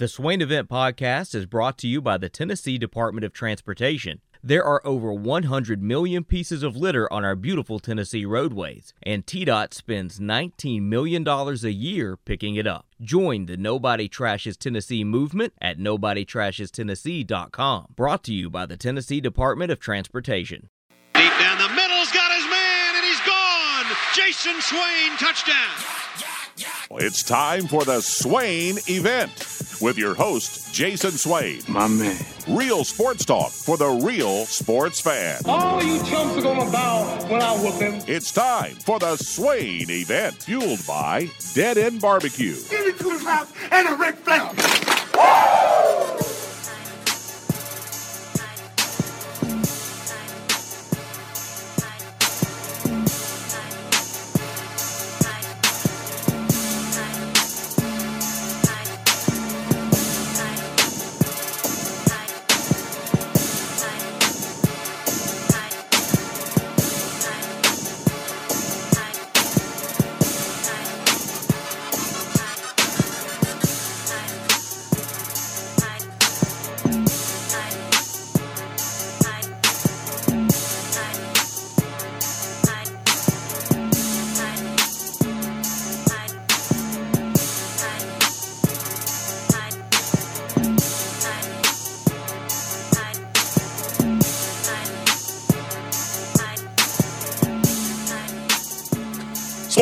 The Swain Event Podcast is brought to you by the Tennessee Department of Transportation. There are over 100 million pieces of litter on our beautiful Tennessee roadways, and TDOT spends $19 million a year picking it up. Join the Nobody Trashes Tennessee movement at NobodyTrashesTennessee.com. Brought to you by the Tennessee Department of Transportation. Deep down the middle's got his man, and he's gone. Jason Swain, touchdown. It's time for the Swain event with your host, Jason Swain. My man. Real sports talk for the real sports fan. All you chumps are gonna bow when I whoop him. It's time for the Swain event, fueled by Dead End Barbecue. Give me two slaps and a Ric Flair.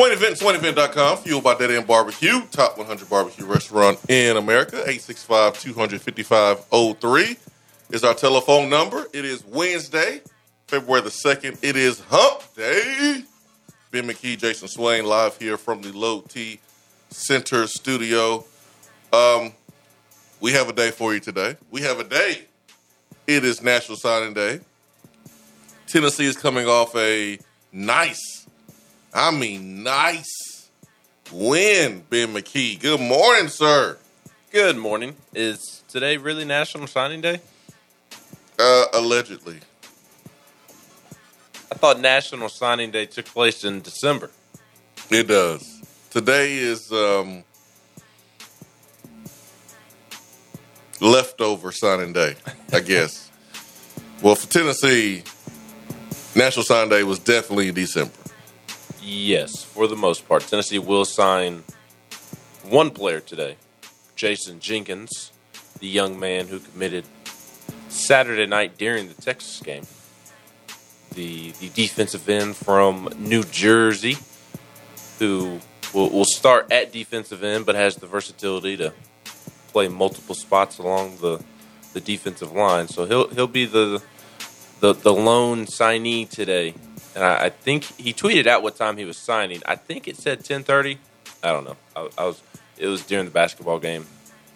Swain Event, SwainEvent.com, fueled by Dead End Barbecue, top 100 barbecue restaurant in America. 865 255 03 is our telephone number. It is Wednesday, February the 2nd. It is Hump Day. Ben McKee, Jason Swain, live here from the Low T Center studio. Um, we have a day for you today. We have a day. It is National Signing Day. Tennessee is coming off a nice I mean, nice win, Ben McKee. Good morning, sir. Good morning. Is today really National Signing Day? Uh, allegedly. I thought National Signing Day took place in December. It does. Today is um, leftover signing day, I guess. well, for Tennessee, National Signing Day was definitely in December. Yes, for the most part. Tennessee will sign one player today, Jason Jenkins, the young man who committed Saturday night during the Texas game. The the defensive end from New Jersey, who will, will start at defensive end, but has the versatility to play multiple spots along the the defensive line. So he'll he'll be the the, the lone signee today and I, I, think he tweeted out what time he was signing. I think it said ten thirty. I don't know. I, I, was. It was during the basketball game.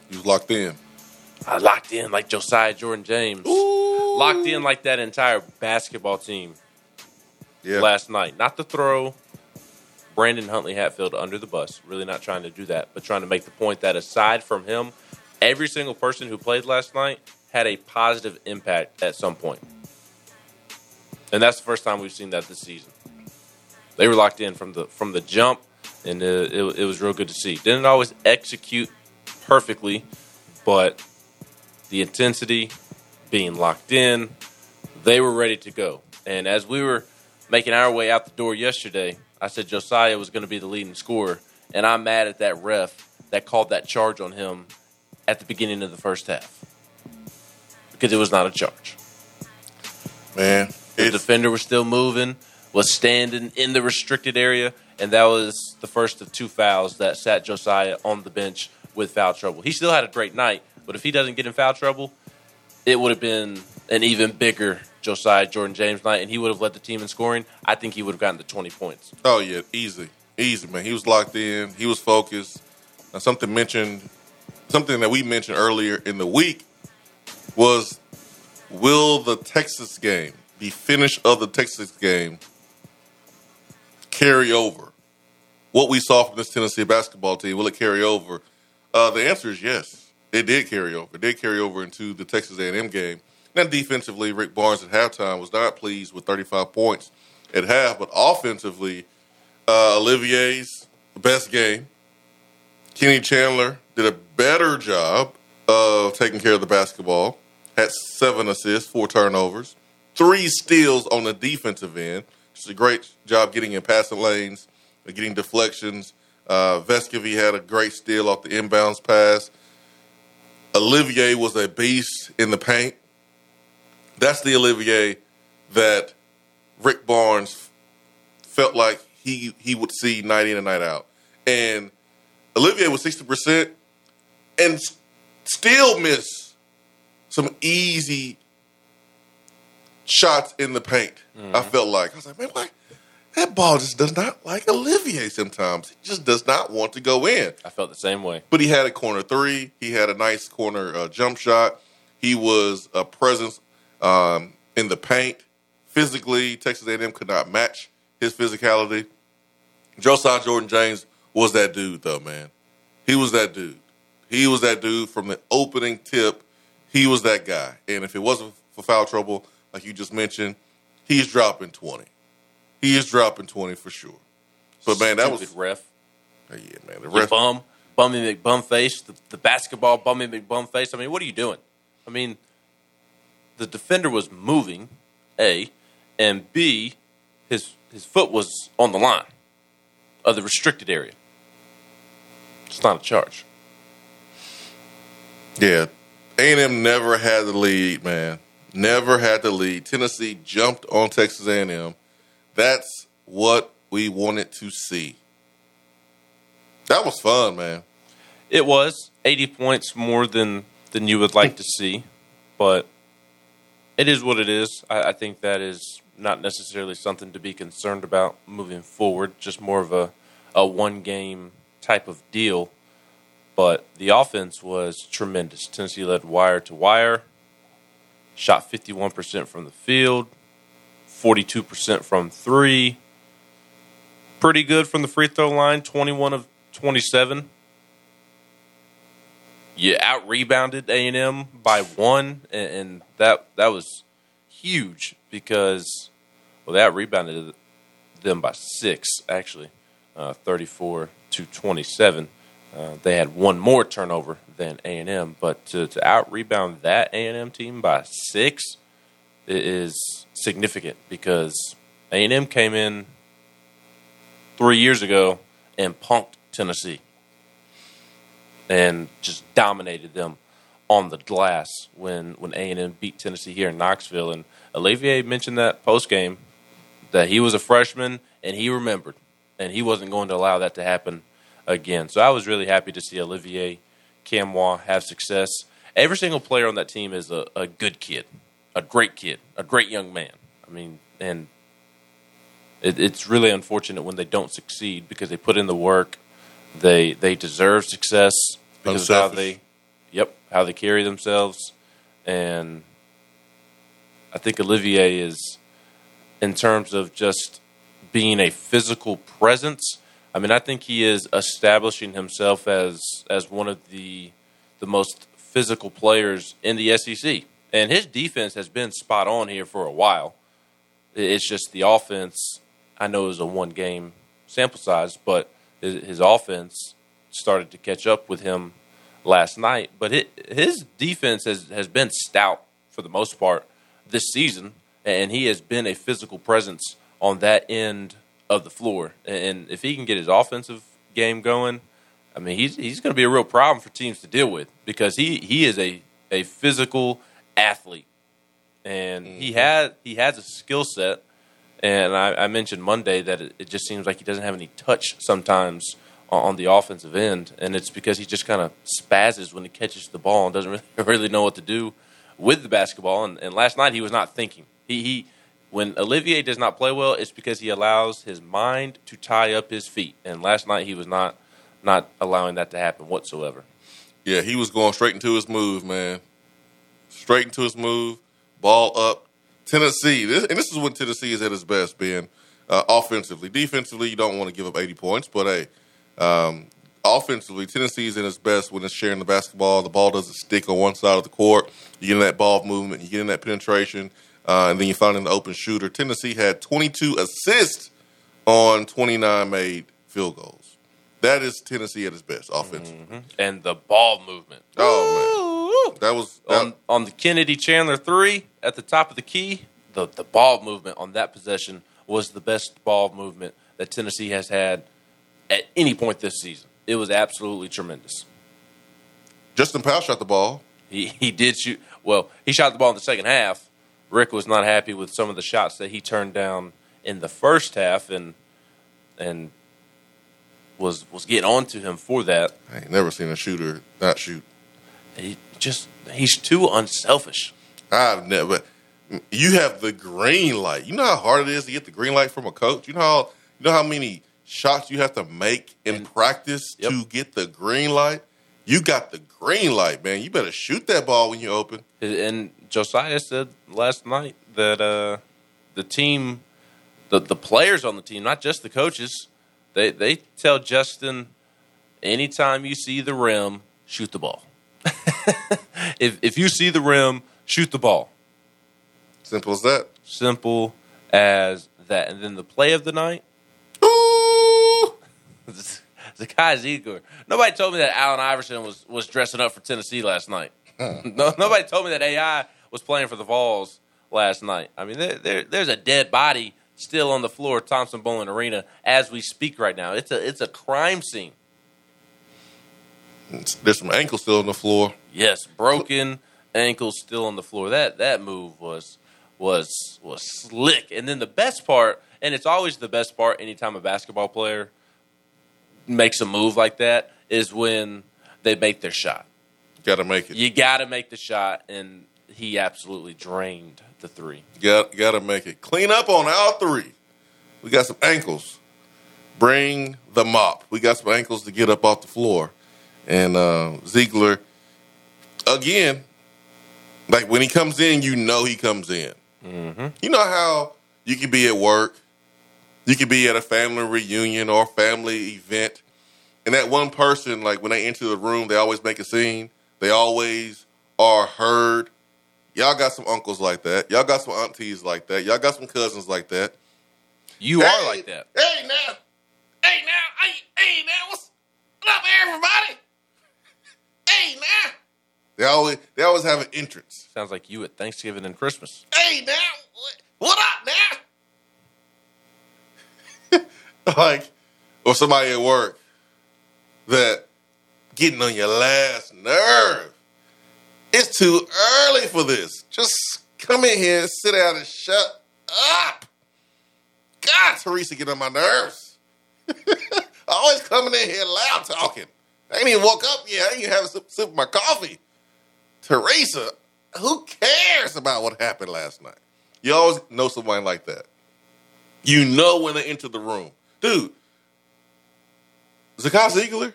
He was locked in. I locked in like Josiah Jordan James. Ooh. Locked in like that entire basketball team. Yeah. Last night, not to throw Brandon Huntley Hatfield under the bus. Really not trying to do that, but trying to make the point that aside from him, every single person who played last night had a positive impact at some point. And that's the first time we've seen that this season. They were locked in from the from the jump, and it, it was real good to see. Didn't always execute perfectly, but the intensity, being locked in, they were ready to go. And as we were making our way out the door yesterday, I said Josiah was going to be the leading scorer, and I'm mad at that ref that called that charge on him at the beginning of the first half because it was not a charge. Man, the defender was still moving, was standing in the restricted area, and that was the first of two fouls that sat Josiah on the bench with foul trouble. He still had a great night, but if he doesn't get in foul trouble, it would have been an even bigger Josiah Jordan James night, and he would have led the team in scoring. I think he would have gotten to 20 points. Oh, yeah, easy. Easy, man. He was locked in, he was focused. Now, something mentioned, something that we mentioned earlier in the week was will the Texas game the finish of the Texas game carry over? What we saw from this Tennessee basketball team, will it carry over? Uh, the answer is yes. It did carry over. It did carry over into the Texas A&M game. Now, defensively, Rick Barnes at halftime was not pleased with 35 points at half, but offensively, uh, Olivier's best game. Kenny Chandler did a better job of taking care of the basketball. Had seven assists, four turnovers, three steals on the defensive end. Just a great job getting in passing lanes, getting deflections. Uh, Vescovi had a great steal off the inbounds pass. Olivier was a beast in the paint. That's the Olivier that Rick Barnes felt like he he would see night in and night out. And Olivier was sixty percent, and still miss some easy shots in the paint. I felt like I was like, man, why? That ball just does not like Olivier. Sometimes he just does not want to go in. I felt the same way. But he had a corner three. He had a nice corner uh, jump shot. He was a presence um, in the paint. Physically, Texas A&M could not match his physicality. Josiah Jordan James was that dude, though, man. He was that dude. He was that dude from the opening tip. He was that guy. And if it wasn't for foul trouble, like you just mentioned, he's dropping 20. He is dropping 20 for sure. But, man, that was. Stupid ref. Oh, yeah, man. The ref. bum, bummy McBum face, the, the basketball bummy McBum face. I mean, what are you doing? I mean, the defender was moving, A, and B, his his foot was on the line of the restricted area. It's not a charge. Yeah, A&M never had the lead, man. Never had the lead. Tennessee jumped on Texas A&M. That's what we wanted to see. That was fun, man. It was 80 points more than than you would like to see, but it is what it is. I, I think that is not necessarily something to be concerned about moving forward. Just more of a a one game type of deal. But the offense was tremendous. Tennessee led wire to wire, shot 51% from the field, 42% from three. Pretty good from the free throw line, 21 of 27 you out rebounded A and M by one, and, and that that was huge because well, out rebounded them by six actually, uh, thirty four to twenty seven. Uh, they had one more turnover than A and M, but to, to out rebound that A and M team by six is significant because A and M came in three years ago and punked Tennessee and just dominated them on the glass when when A and M beat Tennessee here in Knoxville. And Olivier mentioned that post game that he was a freshman and he remembered, and he wasn't going to allow that to happen again. So I was really happy to see Olivier Nkamhoua have success. Every single player on that team is a, a good kid, a great kid, a great young man. I mean, and it, it's really unfortunate when they don't succeed because they put in the work. They they deserve success because of how they, yep, how they carry themselves, and I think Olivier is, in terms of just being a physical presence. I mean, I think he is establishing himself as as one of the the most physical players in the SEC, and his defense has been spot on here for a while. It's just the offense. I know was a one game sample size, but his, offense started to catch up with him last night. But his defense has, has been stout for the most part this season, and he has been a physical presence on that end of the floor. And if he can get his offensive game going, I mean, he's he's going to be a real problem for teams to deal with because he, he is a, a physical athlete, and he mm-hmm. had he has a skill set. And I, I mentioned Monday that it, it just seems like he doesn't have any touch sometimes on, on the offensive end, and it's because he just kind of spazzes when he catches the ball and doesn't really, really know what to do with the basketball. And, and last night he was not thinking. He, he when Olivier does not play well, it's because he allows his mind to tie up his feet. And last night he was not not allowing that to happen whatsoever. Yeah, he was going straight into his move, man. Straight into his move, ball up. Tennessee, this, and this is when Tennessee is at its best, Ben. Uh, offensively, defensively, you don't want to give up 80 points, but hey, um, offensively, Tennessee is in its best when it's sharing the basketball. The ball doesn't stick on one side of the court. You get in that ball movement, you get in that penetration, uh, and then you find an open shooter. Tennessee had 22 assists on 29 made field goals. That is Tennessee at its best offensively. And the ball movement. Oh man, that on on the Kennedy Chandler three at the top of the key, the the ball movement on that possession was the best ball movement that Tennessee has had at any point this season. It was absolutely tremendous. Justin Powell shot the ball. He he did shoot well. He shot the ball in the second half. Rick was not happy with some of the shots that he turned down in the first half, and and was was getting on to him for that. I ain't never seen a shooter not shoot. He just he's too unselfish. I've never. You have the green light. You know how hard it is to get the green light from a coach. You know how you know how many shots you have to make in And- practice Yep. to get the green light. You got the green light, man. You better shoot that ball when you open. And Josiah said last night that uh, the team, the the players on the team, not just the coaches, they they tell Justin, anytime you see the rim, shoot the ball. if if you see the rim, shoot the ball. Simple as that. Simple as that. And then the play of the night, Ooh, Zakai Zeigler. Nobody told me that Allen Iverson was, was dressing up for Tennessee last night. no, nobody told me that AI was playing for the Vols last night. I mean, there, there, there's a dead body still on the floor of Thompson Boling Arena as we speak right now. It's a it's a crime scene. there's some ankles still on the floor. Yes, broken ankles still on the floor. That that move was was was slick. And then the best part, and it's always the best part anytime a basketball player makes a move like that is when they make their shot. Got to make it. You got to make the shot and he absolutely drained the 3. Got got to make it. Clean up on all three. We got some ankles. Bring the mop. We got some ankles to get up off the floor. And uh, Zeigler, again, like when he comes in, you know he comes in. You know how you can be at work, you could be at a family reunion or family event, and that one person, like when they enter the room, they always make a scene. They always are heard. Y'all got some uncles like that. Y'all got some aunties like that. Y'all got some cousins like that. You are like that. Hey now, hey now, hey, hey now, what's up, everybody? Hey now. They always they always have an entrance. Sounds like you at Thanksgiving and Christmas. Hey now, what, what up now? like, or somebody at work that getting on your last nerve. It's too early for this. Just come in here and sit down and shut up. God, Teresa, get on my nerves. Always coming in here loud talking. I ain't even woke up yet. I ain't even have a sip, sip of my coffee. Teresa, who cares about what happened last night? You always know someone like that. You know when they enter the room. Dude, Zakai Zeigler,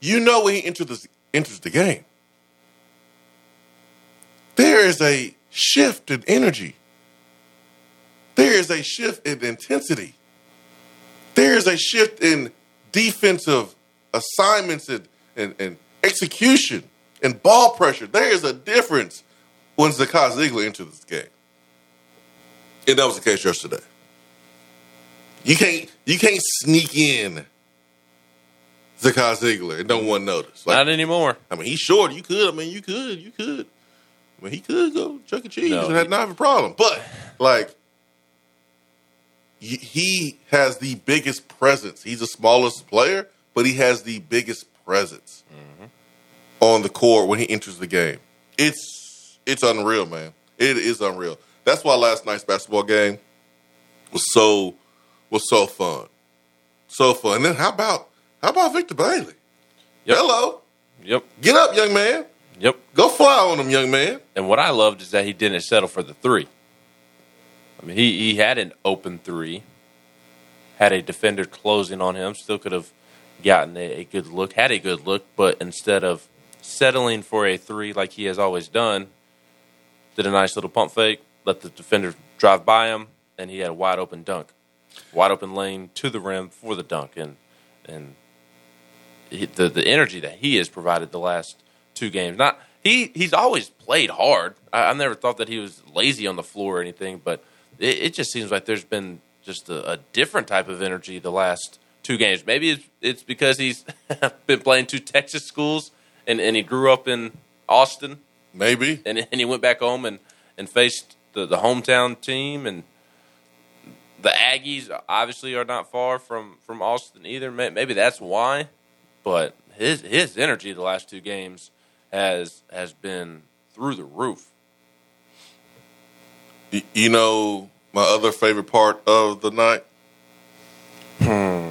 you know when he enters the, enters the game. There is a shift in energy. There is a shift in intensity. There is a shift in defensive assignments and, and, and execution and ball pressure. There is a difference when Zakai Zeigler enters this game. And that was the case yesterday. You can't you can't sneak in Zakai Zeigler and no one notice. Like, Not anymore. I mean, he's short. You could. I mean, you could. You could. Mean, he could go Chuck E. Cheese No, and he- not have a problem. But like, he has the biggest presence. He's the smallest player, but he has the biggest presence mm-hmm. on the court when he enters the game. It's it's unreal, man. It is unreal. That's why last night's basketball game was so was so fun, so fun. And then how about how about Victor Bailey? Yep. Hello, Yep. get up, young man. Yep. Go fly on him, young man. And what I loved is that he didn't settle for the three. I mean, he, he had an open three, had a defender closing on him, still could have gotten a, a good look, had a good look, but instead of settling for a three like he has always done, did a nice little pump fake, let the defender drive by him, and he had a wide open dunk, wide open lane to the rim for the dunk, and and he, the the energy that he has provided the last two games. Not he he's always played hard. I, I've never thought that he was lazy on the floor or anything, but it, it just seems like there's been just a, a different type of energy the last two games. Maybe it's it's because he's been playing two Texas schools and, and he grew up in Austin Maybe. and and he went back home and and faced the, the hometown team and the Aggies obviously are not far from from Austin either. Maybe that's why, but his his energy the last two games has has been through the roof. You know, my other favorite part of the night. Hmm.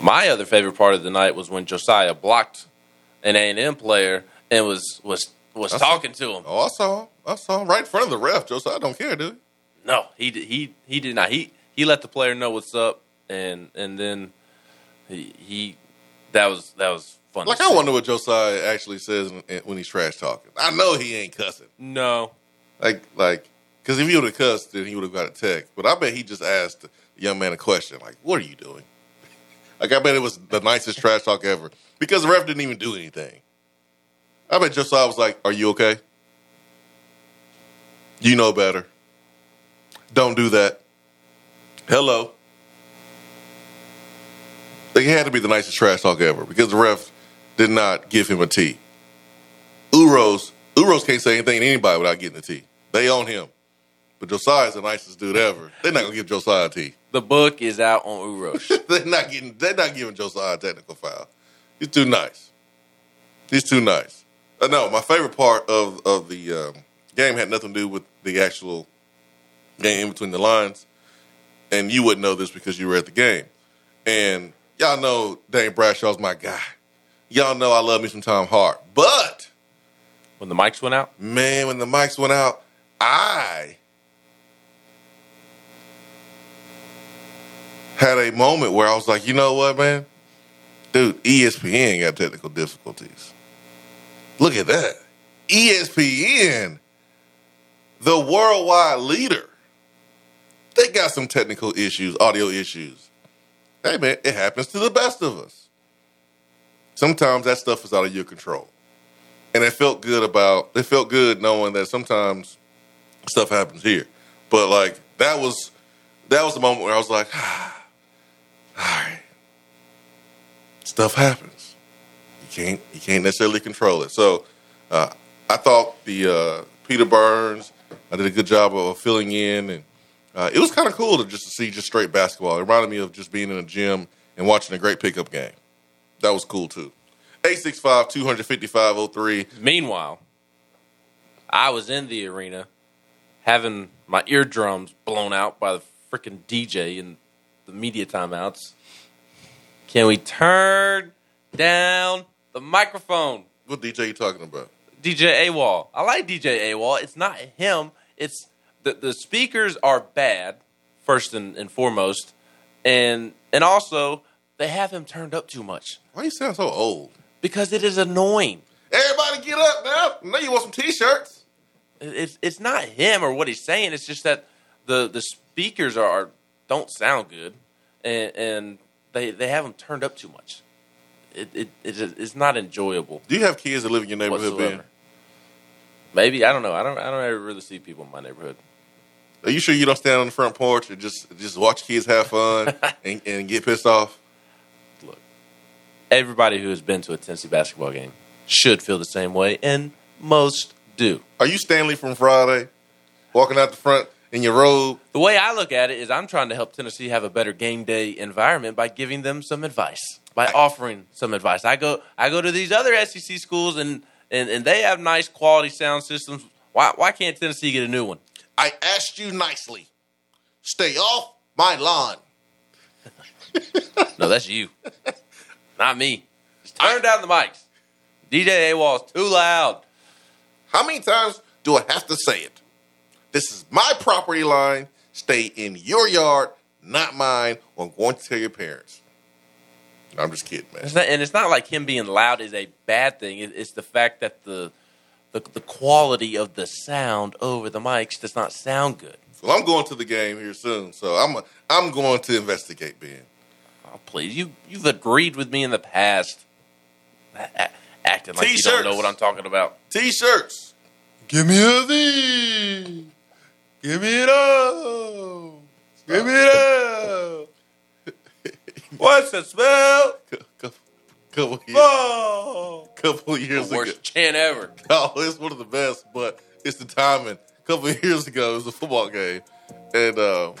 My other favorite part of the night was when Josiah blocked an A and M player and was was was That's- talking to him. Oh, I saw him. I saw him right in front of the ref. Josiah I don't care, dude. No, he did, he he did not. He he let the player know what's up, and and then he, he that was that was fun. Like, I wonder what Josiah actually says when he's trash talking. I know he ain't cussing. No, Like, like, because if he would have cussed, then he would have got a text. But I bet he just asked the young man a question, like, "What are you doing?" Like, I bet it was the nicest trash talk ever because the ref didn't even do anything. I bet Josiah was like, "Are you okay? You know better. Don't do that." Hello. Like, it had to be the nicest trash talk ever because the ref did not give him a T. Uros, Uros can't say anything to anybody without getting a T. They own him. But Josiah's the nicest dude ever. They're not gonna give Josiah a T. the book is out on Uros. they're not getting. They're not giving Josiah a technical foul. He's too nice. He's too nice. Uh, no, my favorite part of of the um, game had nothing to do with the actual game in between the lines, and you wouldn't know this because you were at the game. And y'all know Dane Bradshaw's my guy. Y'all know I love me some Tom Hart, but when the mics went out, man, when the mics went out, I had a moment where I was like, you know what, man? Dude, ESPN got technical difficulties. Look at that. ESPN, the worldwide leader, they got some technical issues, audio issues. Hey, man, it happens to the best of us. Sometimes that stuff is out of your control. And it felt good about it felt good knowing that sometimes stuff happens here. But like that was that was the moment where i was like ah, all right stuff happens. You can't you can't necessarily control it. So uh, i thought the uh, peter burns i did a good job of filling in and uh, it was kind of cool to just to see just straight basketball. It reminded me of just being in a gym and watching a great pickup game that was cool too 865 255 03 meanwhile, I was in the arena having my eardrums blown out by the freaking DJ in the media timeouts. Can we turn down the microphone? What DJ are you talking about? DJ AWOL. I like DJ AWOL. It's not him. It's the the speakers are bad, first and, and foremost, and and also they have him turned up too much Why you sound so old? because it is annoying. Everybody get up now. I know you want some t-shirts. It's it's not him or what he's saying. It's just that the the speakers are, are don't sound good, and and they they have them turned up too much. It it it it's not enjoyable. Do you have kids that live in your neighborhood. Ben? Maybe I don't know. I don't I don't ever really see people in my neighborhood. Are you sure you don't stand on the front porch and just just watch kids have fun and, and get pissed off? Everybody who has been to a Tennessee basketball game should feel the same way, and most do. Are you Stanley from Friday, walking out the front in your robe? The way I look at it is I'm trying to help Tennessee have a better game day environment by giving them some advice, by offering some advice. I go I go to these other SEC schools and and, and they have nice quality sound systems. Why why can't Tennessee get a new one? I asked you nicely. Stay off my lawn. No, that's you. Not me. Just turn down the mics. DJ AWOL is too loud. How many times do I have to say it? This is my property line. Stay in your yard, not mine, or I'm going to tell your parents. I'm just kidding, man. It's not, and it's not like him being loud is a bad thing. It, it's the fact that the, the the quality of the sound over the mics does not sound good. Well, I'm going to the game here soon, so I'm a, I'm going to investigate, Ben. Please, you you've agreed with me in the past, A- a- acting like you don't know what I'm talking about. T-shirts. Give me a V. Give me it all. Give me it all. What's the smell? Go, go, couple years, Oh, couple years the ago. worst chant ever. No, it's one of the best, but it's the timing. A couple of years ago, it was a football game, and uh,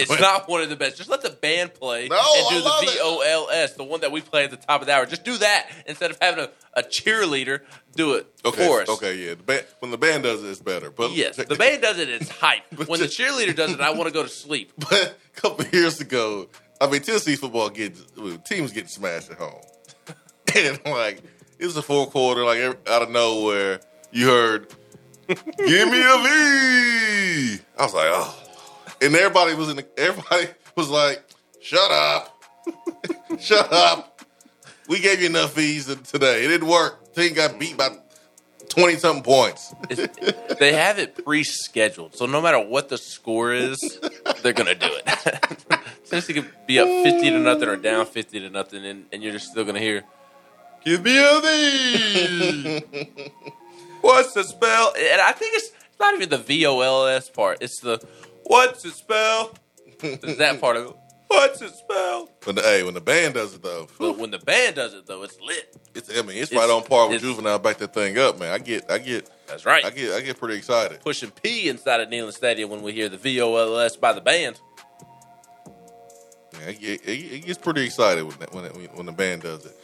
It's Wait. not one of the best. Just let the band play No, and do I the V. O L S, the one that we play at the top of the hour. Just do that instead of having a, a cheerleader do it okay, for us. okay, yeah. The band, when the band does it, it's better. But Yes, the band does it. It's hype. When the cheerleader does it, I want to go to sleep. But a couple of years ago, I mean, Tennessee football gets teams getting smashed at home, and like it was a four quarter, like out of nowhere, you heard, "Give me a V." I was like, oh, and everybody was in. The, everybody was like, "Shut up, shut up." We gave you enough V's today. It didn't work. Team got beat by twenty something points. They have it pre-scheduled, so no matter what the score is, they're gonna do it. Tennessee could be up fifty to nothing or down fifty to nothing, and, and you're just still gonna hear, "Give me a V." What's the spell? And I think it's, it's not even the V O L S part. It's the what's it spell? It's that part of it. What's it spell? When the hey, when the band does it though, But when the band does it, though, it's lit. It's, I mean, it's, It's- right on par with it's- Juvenile. Back that thing up, man. I get, I get, That's right. I get, I get pretty excited. Pushing P inside of Neyland Stadium when we hear the V O L S by the band. Yeah, it, it, it gets pretty excited when that, when, it, when the band does it.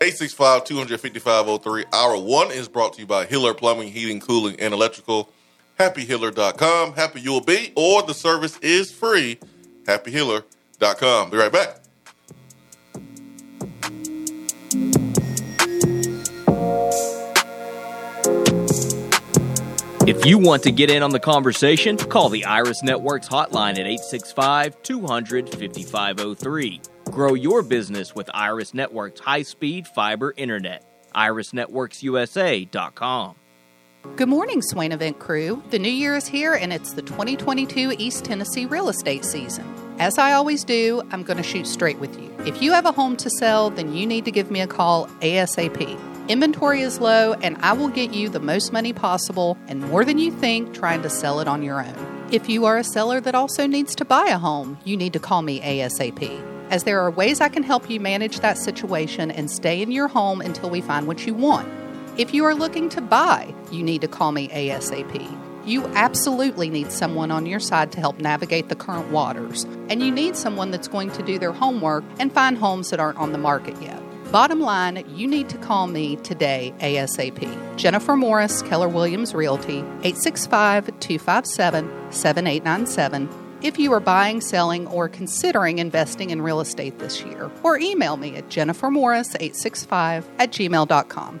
865-255-03. Hour one is brought to you by Hiller Plumbing, Heating, Cooling, and Electrical. HappyHiller.com. Happy you'll be, or the service is free. HappyHiller.com. Be right back. If you want to get in on the conversation, call the Iris Networks hotline at 865 200 5503. Grow your business with Iris Networks high speed fiber internet. IrisNetworksUSA.com. Good morning, Swain Event crew. The new year is here and it's the 2022 East Tennessee real estate season. As I always do, I'm going to shoot straight with you. If you have a home to sell, then you need to give me a call ASAP. Inventory is low, and I will get you the most money possible and more than you think trying to sell it on your own. If you are a seller that also needs to buy a home, you need to call me ASAP, as there are ways I can help you manage that situation and stay in your home until we find what you want. If you are looking to buy, you need to call me ASAP. You absolutely need someone on your side to help navigate the current waters, and you need someone that's going to do their homework and find homes that aren't on the market yet. Bottom line, you need to call me today ASAP. Jennifer Morris, Keller Williams Realty, 865 257 7897. If you are buying, selling, or considering investing in real estate this year, or email me at jennifermorris865 at gmail.com.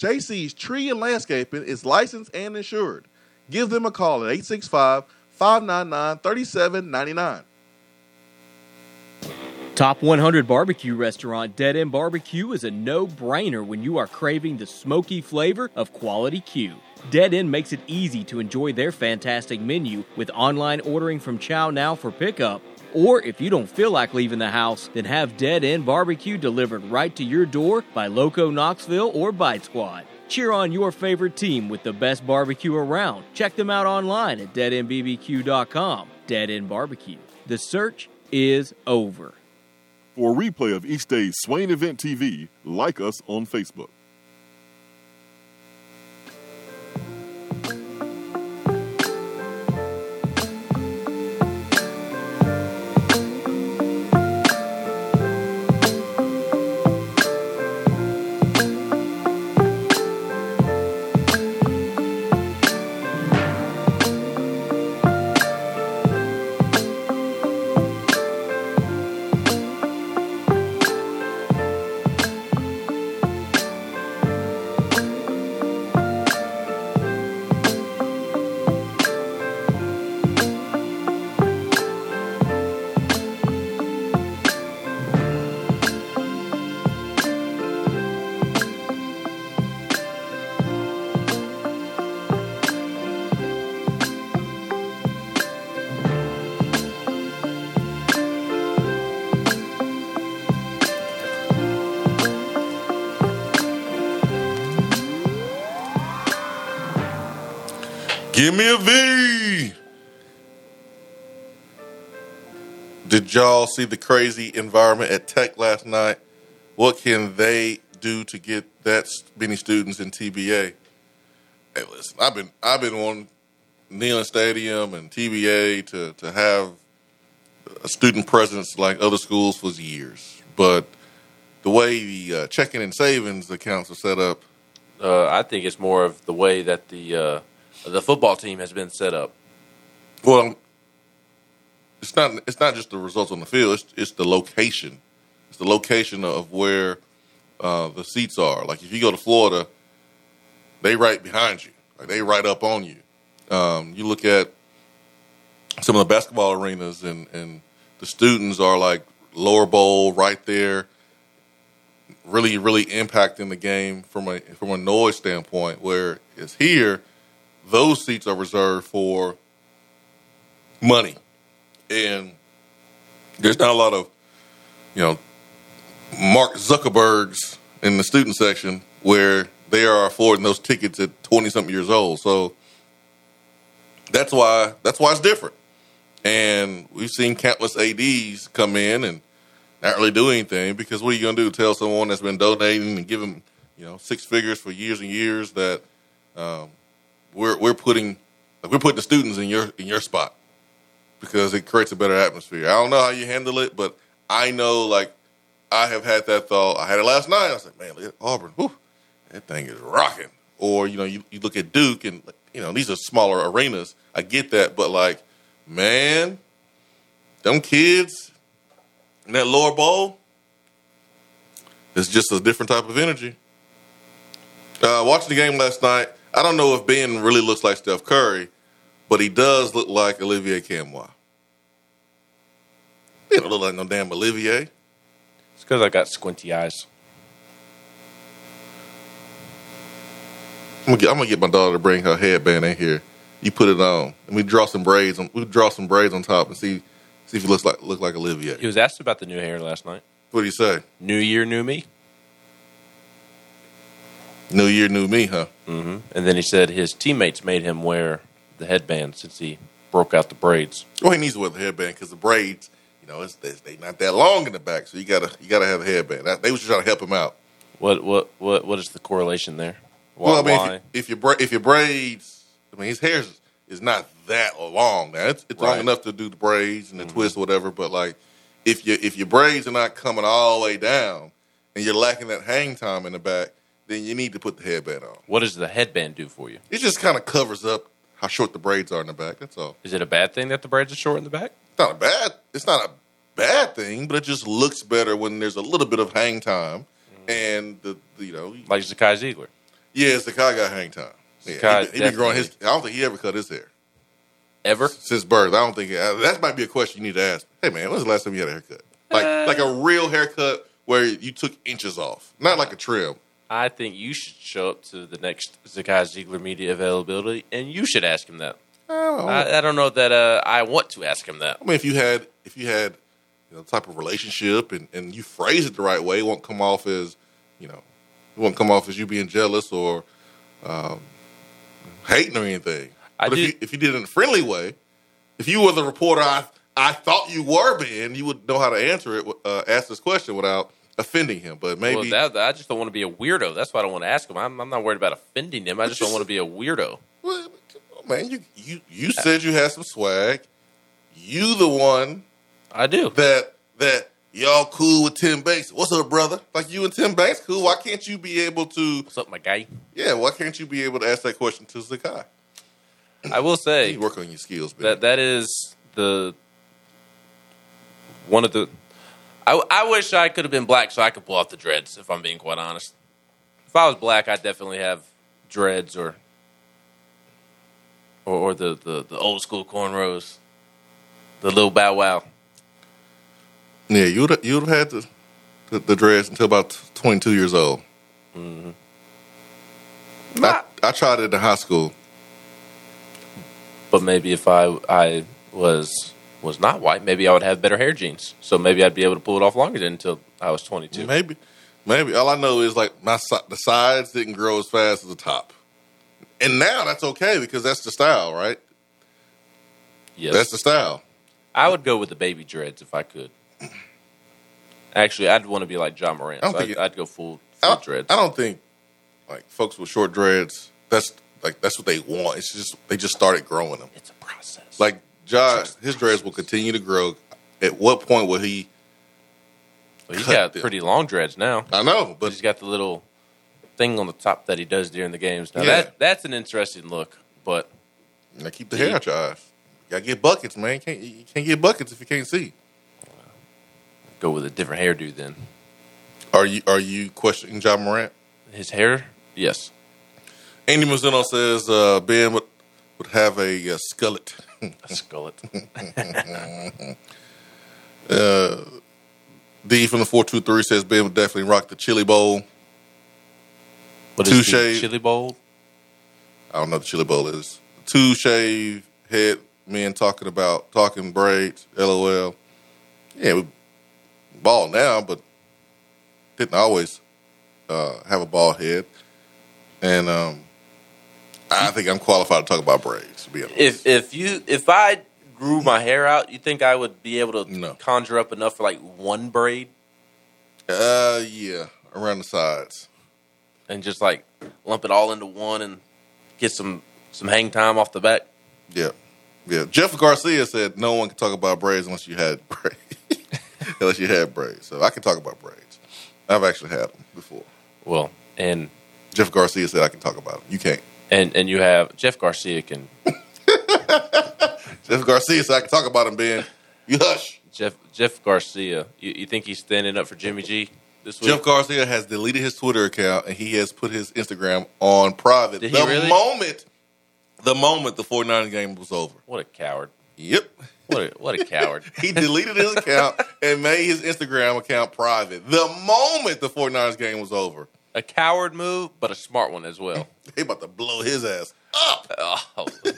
JC's Tree and Landscaping is licensed and insured. Give them a call at 865 599 3799. Top 100 barbecue restaurant Dead End Barbecue is a no brainer when you are craving the smoky flavor of quality Q. Dead End makes it easy to enjoy their fantastic menu with online ordering from Chow Now for pickup. Or if you don't feel like leaving the house, then have Dead End Barbecue delivered right to your door by Loco Knoxville or Bite Squad. Cheer on your favorite team with the best barbecue around. Check them out online at deadendbbq.com. Dead End Barbecue. The search is over. For a replay of each day's Swain Event TV, like us on Facebook. Give me a V. Did y'all see the crazy environment at Tech last night? What can they do to get that many students in TBA? Hey, listen, I've been I've been on Neyland Stadium and TBA to to have a student presence like other schools for years, but the way the uh, checking and savings accounts are set up, Uh, I think it's more of the way that the uh, the football team has been set up. Well, it's not. It's not just the results on the field. It's, it's the location. It's the location of where uh, the seats are. Like if you go to Florida, they right behind you. Like they right up on you. Um, you look at some of the basketball arenas, and and the students are like lower bowl right there. Really, really impacting the game from a from a noise standpoint. Where it's here, those seats are reserved for money. And there's not a lot of, you know, Mark Zuckerbergs in the student section where they are affording those tickets at 20 something years old. So that's why that's why it's different. And we've seen countless ADs come in and not really do anything because what are you going to do? Tell someone that's been donating and giving, you know, six figures for years and years that um, we're we're putting like we're putting the students in your in your spot because it creates a better atmosphere. I don't know how you handle it, but I know like I have had that thought. I had it last night. I was like, man, look at Auburn. Whew, that thing is rocking. Or you know, you, you look at Duke, and you know these are smaller arenas. I get that, but like, man, them kids in that lower bowl, it's just a different type of energy. Uh, watching the game last night, I don't know if Ben really looks like Steph Curry, but he does look like Olivier Nkamhoua. He don't look like no damn Olivier. It's because I got squinty eyes. I'm gonna, get, I'm gonna get my daughter to bring her headband in here. You put it on, and we draw some braids on. We draw some braids on top and see see if he looks like look like Olivier. He was asked about the new hair last night. What do you say? New year, new me. New year, new me, huh? hmm And then he said his teammates made him wear the headband since he broke out the braids. Well, he needs to wear the headband because the braids, you know, it's, they they not that long in the back, so you gotta you gotta have a headband. They was just trying to help him out. What what what what is the correlation there? Why, well, I mean, why? if, if your bra- if your braids, I mean, his hair is, is not that long. Now it's, it's long enough to do the braids and the Mhm. twist, or whatever. But like, if your if your braids are not coming all the way down and you're lacking that hang time in the back, then you need to put the headband on. what does the headband do for you? It just kind of covers up how short the braids are in the back. That's all. Is it a bad thing that the braids are short in the back? It's not a bad. It's not a bad thing, but it just looks better when there's a little bit of hang time and the, the you know Like Zakai Zeigler. yeah, Zakai got hang time. Yeah, Zakai he, been- he been growing his. I don't think he ever cut his hair Ever? since birth. I don't think uh, that might be a question you need to ask. Hey man, when's the last time you had a haircut? Like Uh, like a real haircut where you took inches off, not like a trim. I think you should show up to the next Zakai Zeigler media availability, and you should ask him that. Oh, I, I don't know that uh, I want to ask him that. I mean, if you had if you had you know the type of relationship and, and you phrase it the right way, it won't come off as you know it won't come off as you being jealous or um, hating or anything. I but if do- you, if you did it in a friendly way, if you were the reporter I I thought you were being, you would know how to answer it. Uh, ask this question without offending him. But maybe Well, that, I just don't want to be a weirdo. That's why I don't want to ask him. I'm, I'm not worried about offending him. I just don't want to be a weirdo. Well, man, you you you said you had some swag. You the one I do. that that y'all cool with Tim Banks. What's up, brother? Like you and Tim Banks cool. Why can't you be able to? What's up, my guy? Yeah, why can't you be able to ask that question to Zakai? I will say You work on your skills, man. that that is the one of the. I, I wish I could have been black so I could pull off the dreads. If I'm being quite honest, if I was black, I'd definitely have dreads or or, or the, the the old school cornrows, the little bow wow. yeah, you would you would have had the, the the dreads until about twenty two years old. Mm-hmm. I, I tried it in high school. But maybe if I I was was not white, maybe I would have better hair genes. So maybe I'd be able to pull it off longer than until I was 22. Maybe, maybe all I know is like my the sides didn't grow as fast as the top, and now that's okay because that's the style, right? Yes. That's the style. I would go with the baby dreads if I could. Actually, I'd want to be like Ja Morant. I don't So think I'd, it- I'd go full, full don't, dreads. I don't think like folks with short dreads. That's like that's what they want. It's just they just started growing them. It's a process. Like Josh, his dreads will continue to grow. At what point will he? well, he's got them. pretty long dreads now. I know, But but he's got the little thing on the top that he does during the games. Now Yeah. that that's an interesting look. But now keep the hair out your eyes. You gotta get buckets, man. You can't you can't get buckets if you can't see. go with a different hairdo then. Are you are you questioning Ja Morant? His hair, yes. Andy Mazzino says uh, Ben would have a uh, skullet. A skullet. Uh, D from the four two three says Ben would definitely rock the chili bowl. What Two is the chili bowl? I don't know what the chili bowl is. Two shave head men talking about talking braids. LOL. Yeah, we ball now, but didn't always uh, have a bald head. And um, I think I'm qualified to talk about braids. To be honest, If if you if I grew my hair out, you think I would be able to No. conjure up enough for like one braid uh, yeah, around the sides. and just like lump it all into one and get some some hang time off the back? Yeah, yeah. Jeff Garcia said no one can talk about braids unless you had braids. unless you had braids. So I can talk about braids. I've actually had them before. Well, and Jeff Garcia said I can talk about them. You can't. And and you have Jeff Garcia can Jeff Garcia so I can talk about him, Ben. You hush. Jeff Jeff Garcia. You, you think he's standing up for Jimmy G this week? Jeff Garcia has deleted his Twitter account and he has put his Instagram on private. Did he the really? moment the moment the 49ers game was over. what a coward! Yep. What a what a coward! He deleted his account and made his Instagram account private. The moment the 49ers game was over. A coward move, but a smart one as well. They about to blow his ass up. Oh,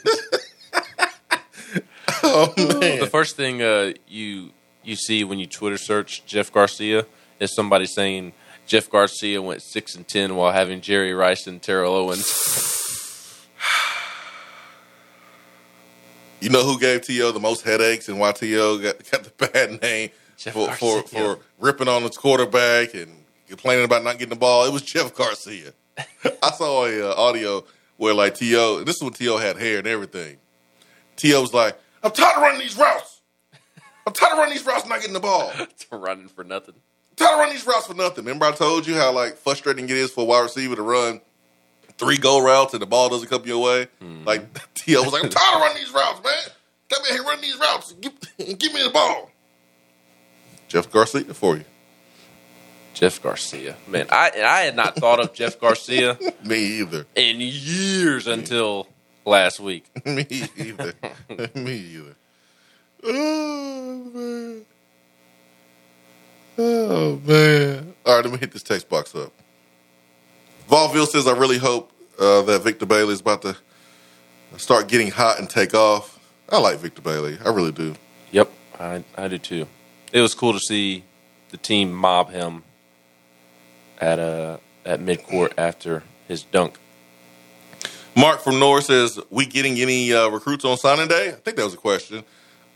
Oh man. the first thing uh, you you see when you Twitter search Jeff Garcia is somebody saying Jeff Garcia went six and ten while having Jerry Rice and Terrell Owens. You know who gave T.O. the most headaches and why T.O. got, got the bad name Jeff for, for, for ripping on his quarterback and complaining about not getting the ball? It was Jeff Garcia. I saw a uh, audio where like T.O. This is when T.O. had hair and everything. T.O. was like, I'm tired of running these routes. I'm tired of running these routes not getting the ball. Running for nothing. I'm tired of running these routes for nothing. Remember I told you how like frustrating it is for a wide receiver to run three go routes and the ball doesn't come your way? Like T.O. was like, I'm tired of running these routes, man. Come in here, run these routes and give, and give me the ball. Jeff Garcia for you. Jeff Garcia, man, I and I had not thought of Jeff Garcia Me either. in years until last week. Me either. me either. Oh man. Oh man. All right, let me hit this text box up. Valville says, I really hope uh, that Victor Bailey is about to start getting hot and take off. I like Victor Bailey. I really do. Yep, I I do too. It was cool to see the team mob him at uh at midcourt after his dunk. Mark from North says, "We getting any uh, recruits on signing day?" I think that was a question.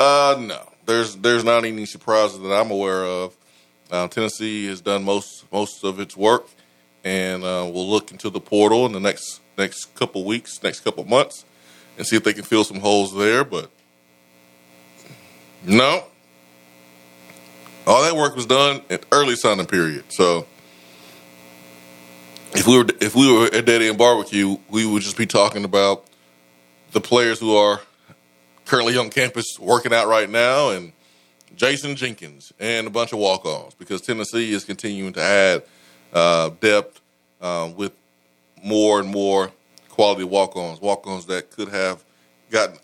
Uh, no, there's there's not any surprises that I'm aware of. Uh, Tennessee has done most most of its work, and uh, we'll look into the portal in the next next couple weeks, next couple months, and see if they can fill some holes there. But no, all that work was done at early signing period. So if we were if we were at Dead End Barbecue, we would just be talking about the players who are currently on campus working out right now, and Jason Jenkins and a bunch of walk-ons because Tennessee is continuing to add uh, depth uh, with more and more quality walk-ons, walk-ons that could have gotten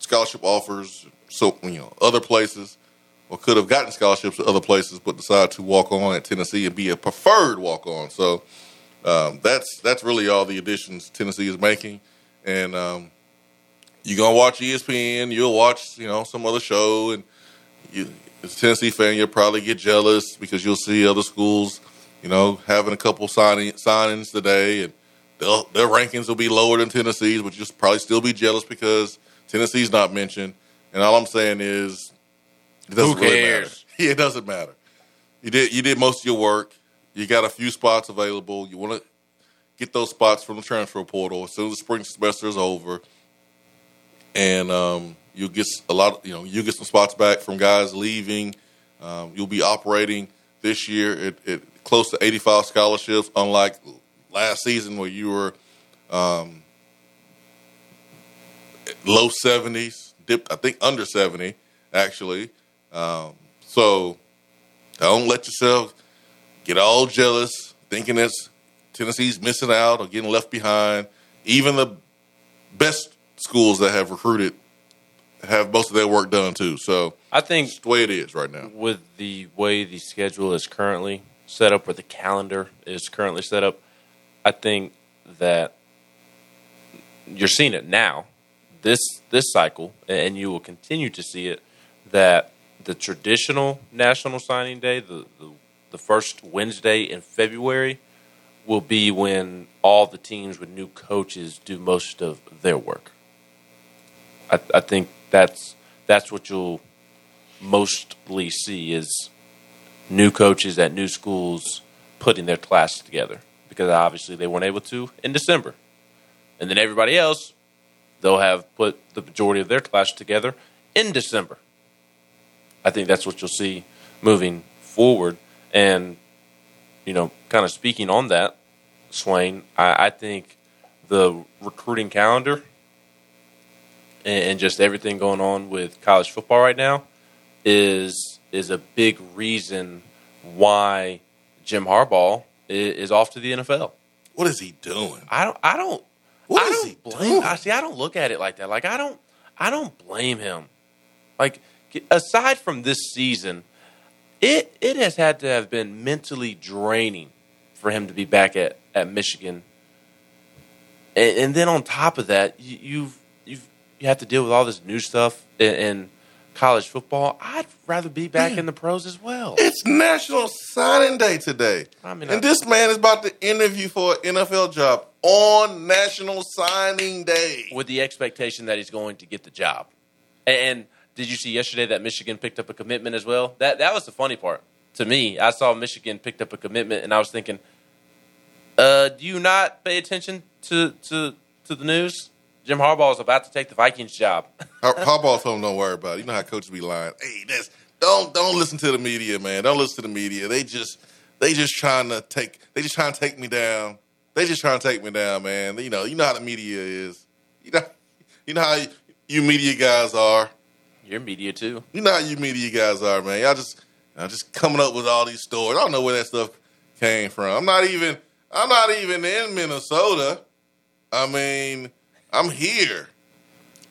scholarship offers, so you know other places, or could have gotten scholarships at other places, but decided to walk on at Tennessee and be a preferred walk-on. So um, that's that's really all the additions Tennessee is making, and um, you're gonna watch ESPN, you'll watch you know some other show, and you, as a Tennessee fan, you'll probably get jealous because you'll see other schools, you know, having a couple signing signings today, and their rankings will be lower than Tennessee's, but you'll probably still be jealous because Tennessee's not mentioned. And all I'm saying is, it doesn't Who really cares? matter. Yeah, it doesn't matter. You did you did most of your work. You got a few spots available. You want to get those spots from the transfer portal as soon as the spring semester is over, and um, you'll get a lot. Of, you know, you get some spots back from guys leaving. Um, you'll be operating this year at, at close to 85 scholarships, unlike last season where you were um, low 70s, dipped I think under 70 actually. Um, so don't let yourself get all jealous, thinking that Tennessee's missing out or getting left behind. Even the best schools that have recruited have most of their work done too. So I think it's the way it is right now. with the way the schedule is currently set up, or the calendar is currently set up, I think that you're seeing it now, this this cycle, and you will continue to see it. That the traditional National Signing Day, the the, the first Wednesday in February, will be when all the teams with new coaches do most of their work. I, I think that's that's what you'll mostly see is new coaches at new schools putting their classes together because obviously they weren't able to in December. And then everybody else, they'll have put the majority of their class together in December. I think that's what you'll see moving forward. And, you know, kind of speaking on that, Swain, I, I think the recruiting calendar and, and just everything going on with college football right now is is a big reason why Jim Harbaugh is, is off to the NFL. What is he doing? I don't. I don't. What I is don't he blame. doing? I see. I don't look at it like that. Like I don't. I don't blame him. Like aside from this season, it it has had to have been mentally draining for him to be back at at Michigan. And, and then on top of that, you, you've you've you have to deal with all this new stuff in, in college football. I'd rather be back mm. in the pros as well. It's National Signing Day today. I mean, and I- this man is about to interview for an NFL job on National Signing Day. with the expectation that he's going to get the job. And, and did you see yesterday that Michigan picked up a commitment as well? That that was the funny part to me. I saw Michigan picked up a commitment, and I was thinking, uh, do you not pay attention to to to the news? Jim Harbaugh is about to take the Vikings job. Har- Harbaugh told him, "Don't worry about it. You know how coaches be lying. Hey, that's don't don't listen to the media, man. Don't listen to the media. They just they just trying to take they just trying to take me down. They just trying to take me down, man. You know you know how the media is. You know you know how you media guys are. Your media too. You know how you media guys are, man. Y'all just y'all just coming up with all these stories. I don't know where that stuff came from. I'm not even I'm not even in Minnesota. I mean, I'm here.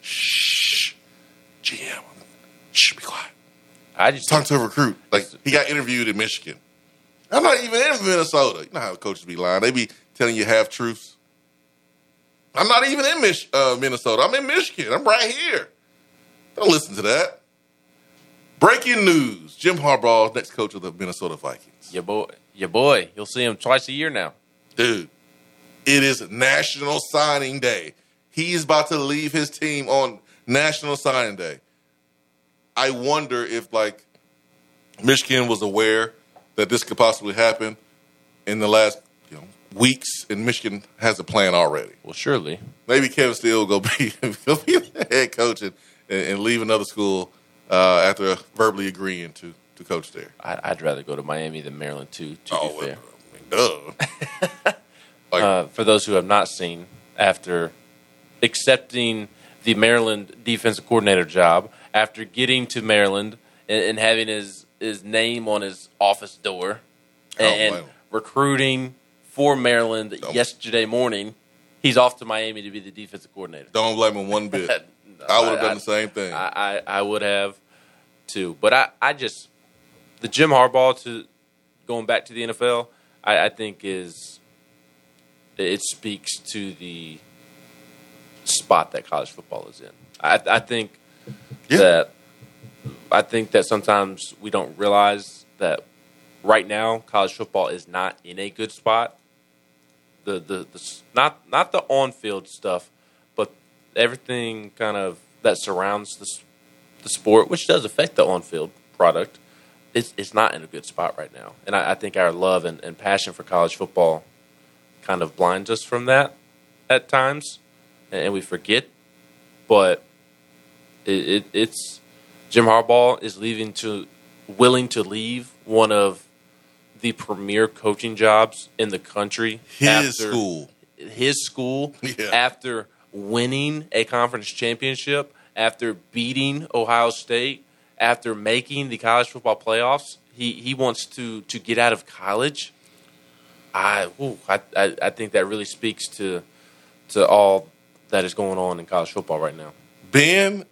Shh, GM. Shh, be quiet. I just talked to a recruit. Like he got interviewed in Michigan. I'm not even in Minnesota. You know how coaches be lying. They be telling you half truths. I'm not even in Mich- uh, Minnesota. I'm in Michigan. I'm right here. Don't listen to that. Breaking news: Jim Harbaugh, next coach of the Minnesota Vikings. your boy, your boy. You'll see him twice a year now. Dude, it is National Signing Day. He's about to leave his team on National Signing Day. I wonder if like Michigan was aware that this could possibly happen in the last you know, weeks, and Michigan has a plan already. Well, surely. Maybe Kevin Steele will go be, go be the head coach and, and leave another school uh, after verbally agreeing to, to coach there. I, would rather go to Miami than Maryland, too, to oh, be fair. Well, duh. like, uh, for those who have not seen, after accepting the Maryland defensive coordinator job, after getting to Maryland and, and having his, his name on his office door, and, and recruiting for Maryland Don't. yesterday morning, he's off to Miami to be the defensive coordinator. Don't blame him one bit. I would have done I, the same thing. I, I, I, would have too. But I, I just the Jim Harbaugh to going back to the NFL, I, I think is it speaks to the spot that college football is in. I, I think yeah. that I think that sometimes we don't realize that right now college football is not in a good spot. The the, the not not the on field stuff, everything kind of that surrounds the the sport, which does affect the on field product. It's, it's not in a good spot right now, and I, I think our love and, and passion for college football kind of blinds us from that at times, and we forget. But it, it, it's Jim Harbaugh is leaving to willing to leave one of the premier coaching jobs in the country. His after, school. His school. Yeah. After winning a conference championship, after beating Ohio State, after making the college football playoffs, he, he wants to, to get out of college. I, ooh, I, I I think that really speaks to to all that is going on in college football right now. Ben,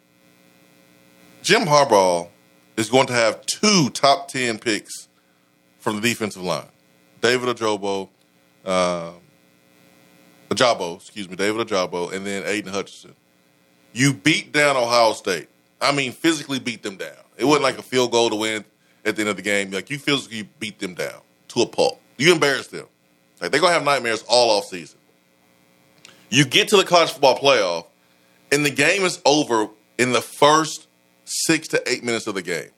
Jim Harbaugh is going to have two top ten picks from the defensive line. David Ojabo, uh, Ojabo, excuse me, David Ojabo, and then Aidan Hutchinson. You beat down Ohio State. I mean, physically beat them down. It wasn't like a field goal to win at the end of the game. Like you physically beat them down to a pulp. You embarrass them. Like they're gonna have nightmares all off season. You get to the college football playoff, and the game is over in the first six to eight minutes of the game.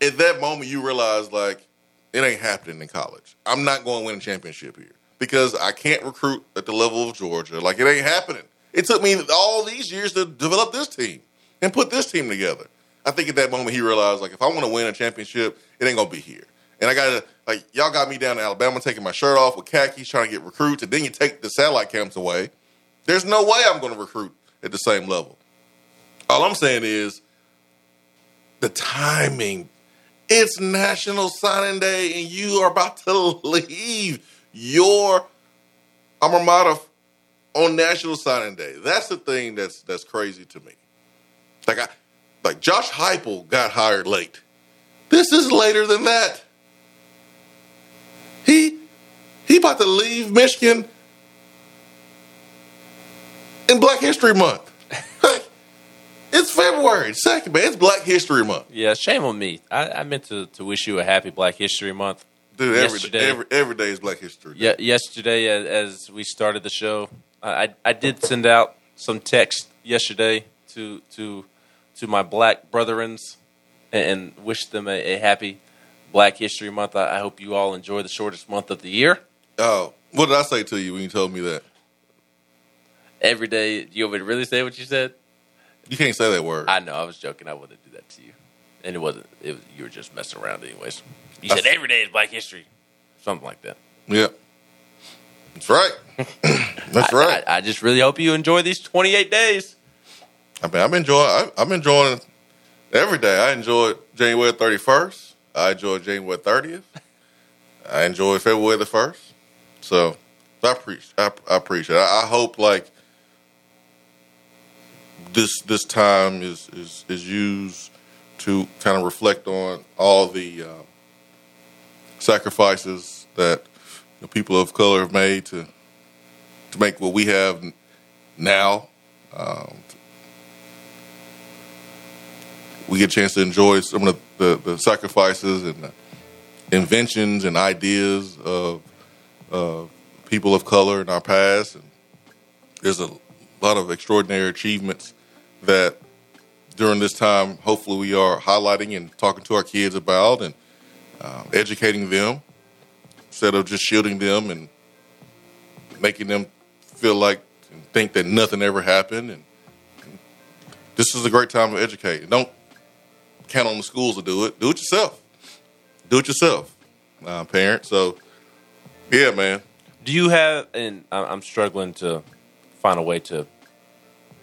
At that moment, you realize like it ain't happening in college. I'm not going to win a championship here because I can't recruit at the level of Georgia. Like it ain't happening. It took me all these years to develop this team and put this team together. I think at that moment he realized like if I want to win a championship, it ain't gonna be here. And I gotta like y'all got me down to Alabama taking my shirt off with khakis trying to get recruits, and then you take the satellite camps away. There's no way I'm gonna recruit at the same level. All I'm saying is the timing it's National Signing Day, and you are about to leave your alma mater on National Signing Day. That's the thing that's that's crazy to me. Like I, like Josh Heupel got hired late. This is later than that. He he about to leave Michigan in Black History Month. It's February second, man. It's Black History Month. Yeah, shame on me. I, I meant to, to wish you a happy Black History Month. Dude, every, yesterday, every, every day is Black History. Day. Yeah, yesterday as, as we started the show, I, I did send out some text yesterday to to to my black brethrens and, and wish them a, a, happy Black History Month. I, I hope you all enjoy the shortest month of the year. Oh, what did I say to you when you told me that? Every day, you want me to really say what you said? You can't say that word. I know. I was joking. I wouldn't do that to you, and it wasn't. It was, you were just messing around, anyways. You said every day is Black History, something like that. Yeah, that's right. that's I, right. I, I, just really hope you enjoy these 28 days. I mean, I'm enjoying. I, I'm enjoying every day. I enjoyed January 31st. I enjoyed January 30th. I enjoyed February the first. So I appreciate. I, I appreciate. I, I hope like this this time is is, is used to kind of reflect on all the uh, sacrifices that the people of color have made to to make what we have now. Um, we get a chance to enjoy some of the, the, sacrifices and the inventions and ideas of uh, people of color in our past. And there's a lot of extraordinary achievements that during this time, hopefully, we are highlighting and talking to our kids about and uh, educating them instead of just shielding them and making them feel like and think that nothing ever happened. And, and this is a great time to educate. Don't count on the schools to do it. Do it yourself. Do it yourself, uh, parent. So, yeah, man. Do you have? And I'm struggling to find a way to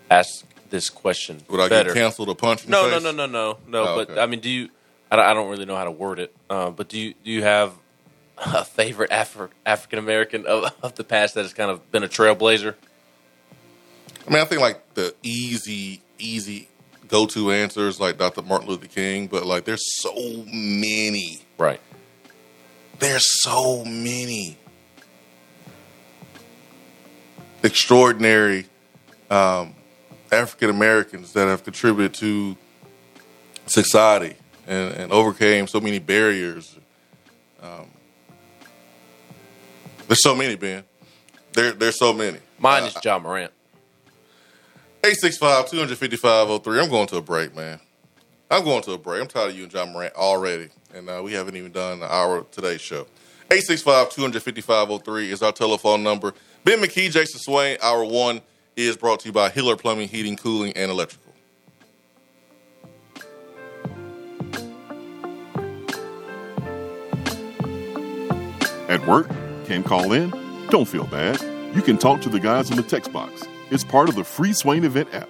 ask this question. Would I better. get canceled or punched in No, no, no, no, no, no. Oh, but okay. I mean, do you? I don't, I don't really know how to word it. Uh, but do you? Do you have a favorite Afri- African American of, of the past that has kind of been a trailblazer? I mean, I think like the easy, easy go to answers like Dr. Martin Luther King, but like there's so many. Right. There's so many extraordinary um, African Americans that have contributed to society and, and overcame so many barriers. Um, there's so many, Ben. There, there's so many. Mine is Ja Morant. 865 255 03. I'm going to a break, man. I'm going to a break. I'm tired of you and Ja Morant already. And uh, we haven't even done an hour of today's show. 865 255 03 is our telephone number. Ben McKee, Jason Swain, hour one is brought to you by Hiller Plumbing, Heating, Cooling, and Electrical. At work, can't call in? Don't feel bad. You can talk to the guys in the text box. It's part of the free Swain event app.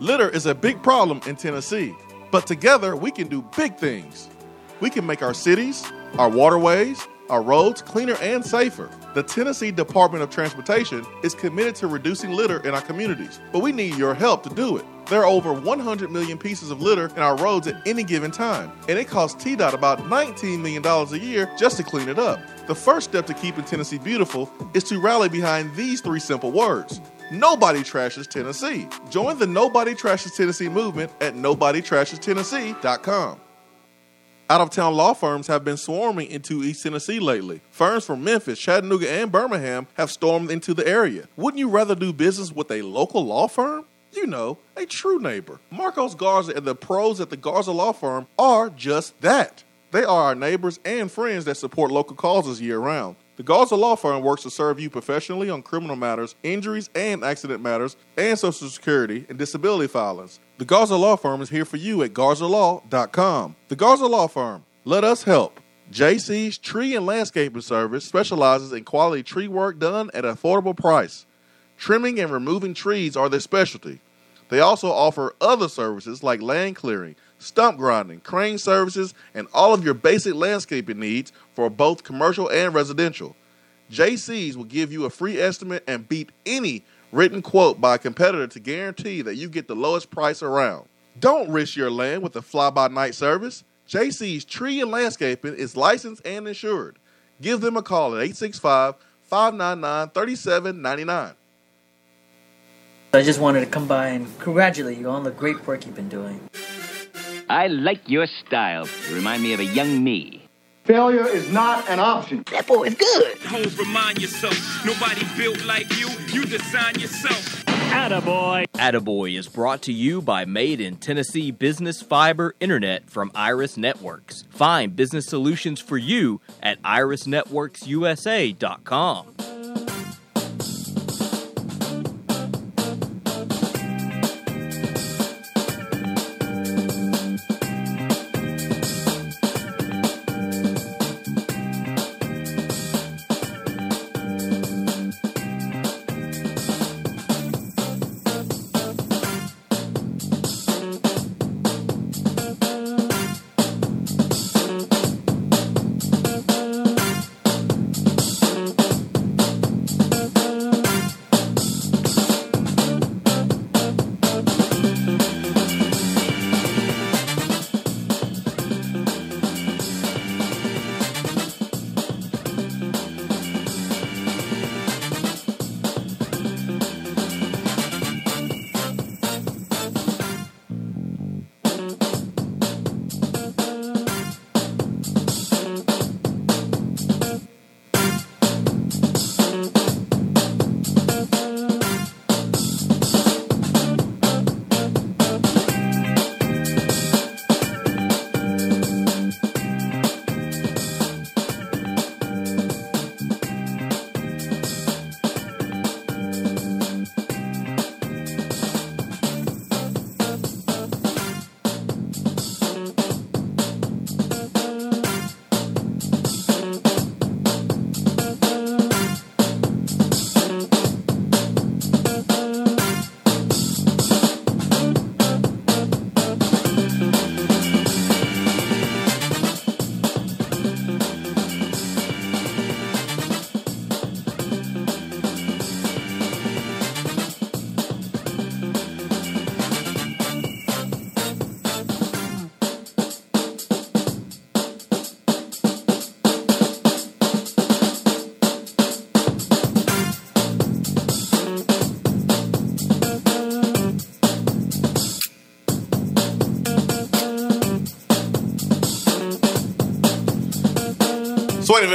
Litter is a big problem in Tennessee, but together we can do big things. We can make our cities, our waterways, our roads cleaner and safer. The Tennessee Department of Transportation is committed to reducing litter in our communities, but we need your help to do it. There are over 100 million pieces of litter in our roads at any given time, and it costs TDOT about $19 million a year just to clean it up. The first step to keeping Tennessee beautiful is to rally behind these three simple words Nobody trashes Tennessee. Join the Nobody Trashes Tennessee movement at NobodyTrashesTennessee.com. Out of town law firms have been swarming into East Tennessee lately. Firms from Memphis, Chattanooga, and Birmingham have stormed into the area. Wouldn't you rather do business with a local law firm? You know, a true neighbor. Marcos Garza and the pros at the Garza Law Firm are just that. They are our neighbors and friends that support local causes year round. The Garza Law Firm works to serve you professionally on criminal matters, injuries and accident matters, and Social Security and disability filings. The Garza Law Firm is here for you at garzalaw.com. The Garza Law Firm, let us help. JC's Tree and Landscaping Service specializes in quality tree work done at an affordable price. Trimming and removing trees are their specialty. They also offer other services like land clearing, stump grinding, crane services, and all of your basic landscaping needs for both commercial and residential. JC's will give you a free estimate and beat any written quote by a competitor to guarantee that you get the lowest price around. Don't risk your land with a fly by night service. JC's Tree and Landscaping is licensed and insured. Give them a call at 865 599 3799. I just wanted to come by and congratulate you on the great work you've been doing. I like your style. You remind me of a young me. Failure is not an option. That boy is good. Homes remind yourself, nobody built like you, you design yourself. Attaboy. Attaboy is brought to you by Made in Tennessee Business Fiber Internet from Iris Networks. Find business solutions for you at irisnetworksusa.com.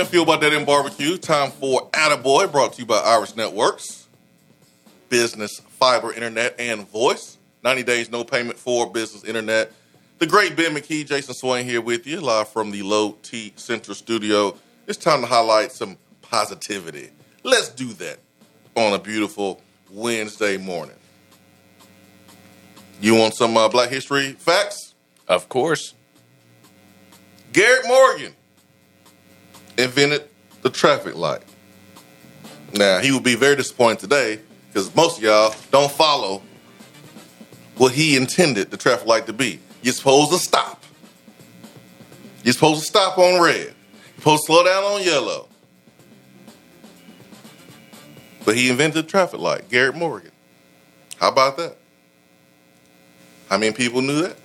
Event Fueled by Dead End Barbecue. Time for Attaboy, brought to you by Iris Networks. Business, fiber, internet, and voice. 90 days, no payment for business, internet. The great Ben McKee, Jason Swain here with you, live from the Low T Center studio. It's time to highlight some positivity. Let's do that on a beautiful Wednesday morning. You want some uh, Black History facts? Of course. Garrett Morgan invented the traffic light. Now, he would be very disappointed today because most of y'all don't follow what he intended the traffic light to be. You're supposed to stop. You're supposed to stop on red. You're supposed to slow down on yellow. But he invented the traffic light, Garrett Morgan. How about that? How many people knew that?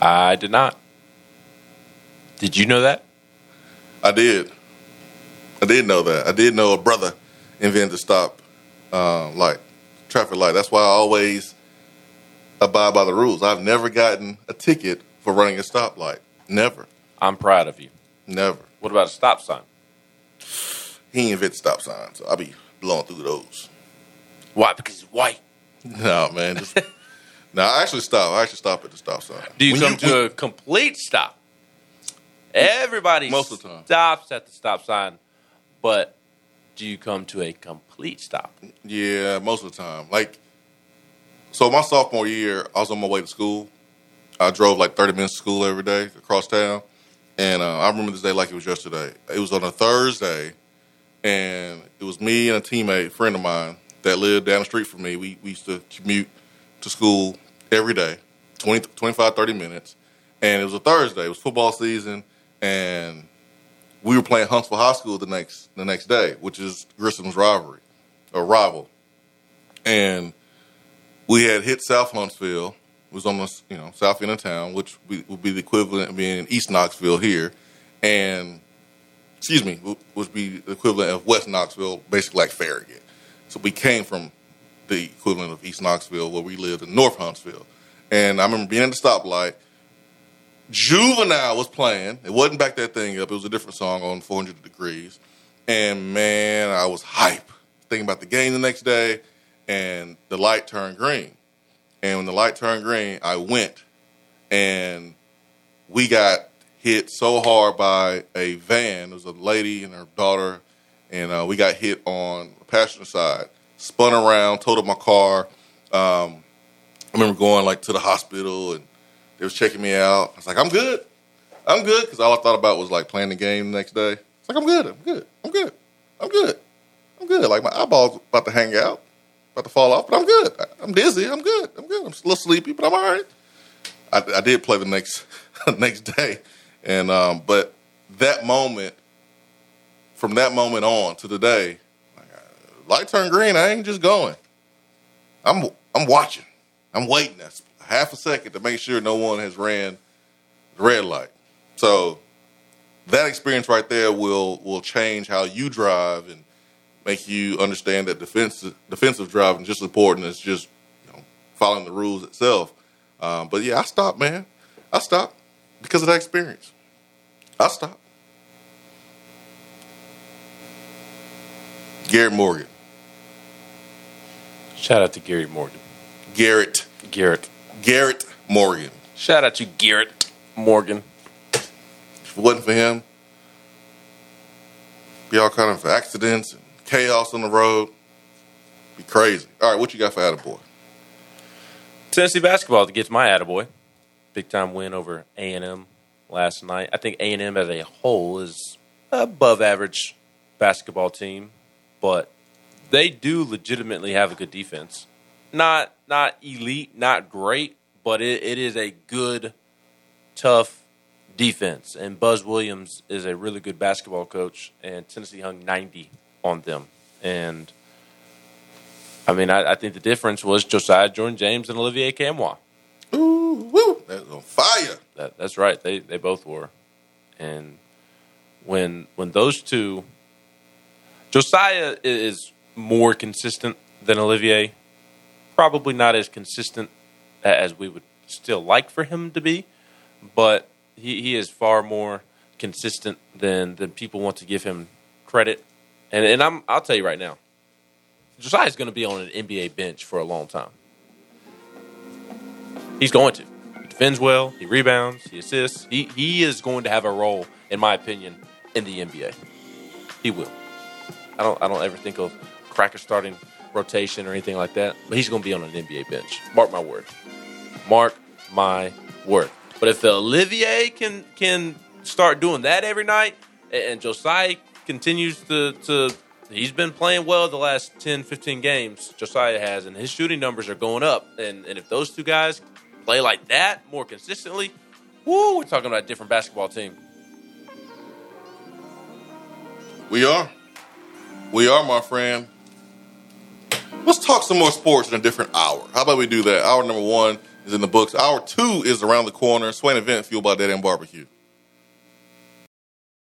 I did not. Did you know that? I did. I did know that. I did know a brother invented the stop uh, light, traffic light. That's why I always abide by the rules. I've never gotten a ticket for running a stoplight. Never. I'm proud of you. Never. What about a stop sign? He invented stop signs. So I'll be blowing through those. Why? Because he's white. No, man. Just, no, I actually stop. I actually stop at the stop sign. Do you When come to a complete stop? Everybody Most of the time. stops at the stop sign, but do you come to a complete stop? Yeah, most of the time. Like, so my sophomore year, I was on my way to school. I drove like 30 minutes to school every day across town. And uh, I remember this day like it was yesterday. It was on a Thursday, and it was me and a teammate, friend of mine, that lived down the street from me. We, we used to commute to school every day, 20, 25, 30 minutes. And it was a Thursday. It was football season, and we were playing Huntsville High School the next the next day, which is Grissom's rivalry, a rival. And we had hit South Huntsville. It was almost you know south end of town, which would be the equivalent of being East Knoxville here, and excuse me, would- would be the equivalent of West Knoxville, basically like Farragut. So we came from the equivalent of East Knoxville, where we lived in North Huntsville. And I remember being at the stoplight. Juvenile was playing. It wasn't back that thing up. It was a different song on 400 Degrees. And man, I was hype. Thinking about the game the next day, and the light turned green. And when the light turned green, I went, and we got hit so hard by a van. There was a lady and her daughter, and uh, we got hit on the passenger side. Spun around, totaled my car. Um, I remember going like to the hospital, and they was checking me out. I was like, I'm good. I'm good because all I thought about was like playing the game the next day. It's like I'm good. I'm good. I'm good. I'm good. I'm good. Like my eyeballs about to hang out, about to fall off, but I'm good. I'm dizzy. I'm good. I'm good. I'm a little sleepy, but I'm all right. I, I did play the next next day, and um, but that moment, from that moment on to today, uh, light turned green. I ain't just going. I'm I'm watching. I'm waiting that's half a second to make sure no one has ran the red light. So that experience right there will will change how you drive and make you understand that defensive defensive driving is just as important as just you know, following the rules itself. Um, but yeah, I stopped, man. I stopped because of that experience. I stopped. Garrett Morgan. Shout out to Gary Morgan. Garrett. Garrett. Garrett Morgan. Shout out to Garrett Morgan. If it wasn't for him, be all kind of accidents and chaos on the road. Be crazy. All right, what you got for Attaboy? Tennessee basketball gets my attaboy. Big time win over A and M last night. I think A and M as a whole is above average basketball team, but they do legitimately have a good defense. Not not elite, not great, but it, it is a good, tough defense. And Buzz Williams is a really good basketball coach, and Tennessee hung ninety on them. And I mean, I, I think the difference was Josiah Jordan James and Olivier Nkamhoua. Ooh, woo, that's on fire. That, that's right. They they both were, and when when those two, Josiah is more consistent than Olivier. Probably not as consistent as we would still like for him to be, but he, he is far more consistent than than people want to give him credit. And and I'm I'll tell you right now, Josiah's going to be on an NBA bench for a long time. He's going to. He defends well. He rebounds. He assists. He he is going to have a role, in my opinion, in the NBA. He will. I don't I don't ever think of Cracker starting rotation or anything like that, but he's going to be on an NBA bench. Mark my word. Mark my word. But if the Olivier can can start doing that every night, and, and Josiah continues to to he's been playing well the last 10, 15 games. Josiah has, and his shooting numbers are going up. And and if those two guys play like that more consistently, woo, we're talking about a different basketball team. We are. We are, my friend. Let's talk some more sports in a different hour. How about we do that? Hour number one is in the books. Hour two is around the corner. Swain event fueled by Dead End Barbecue.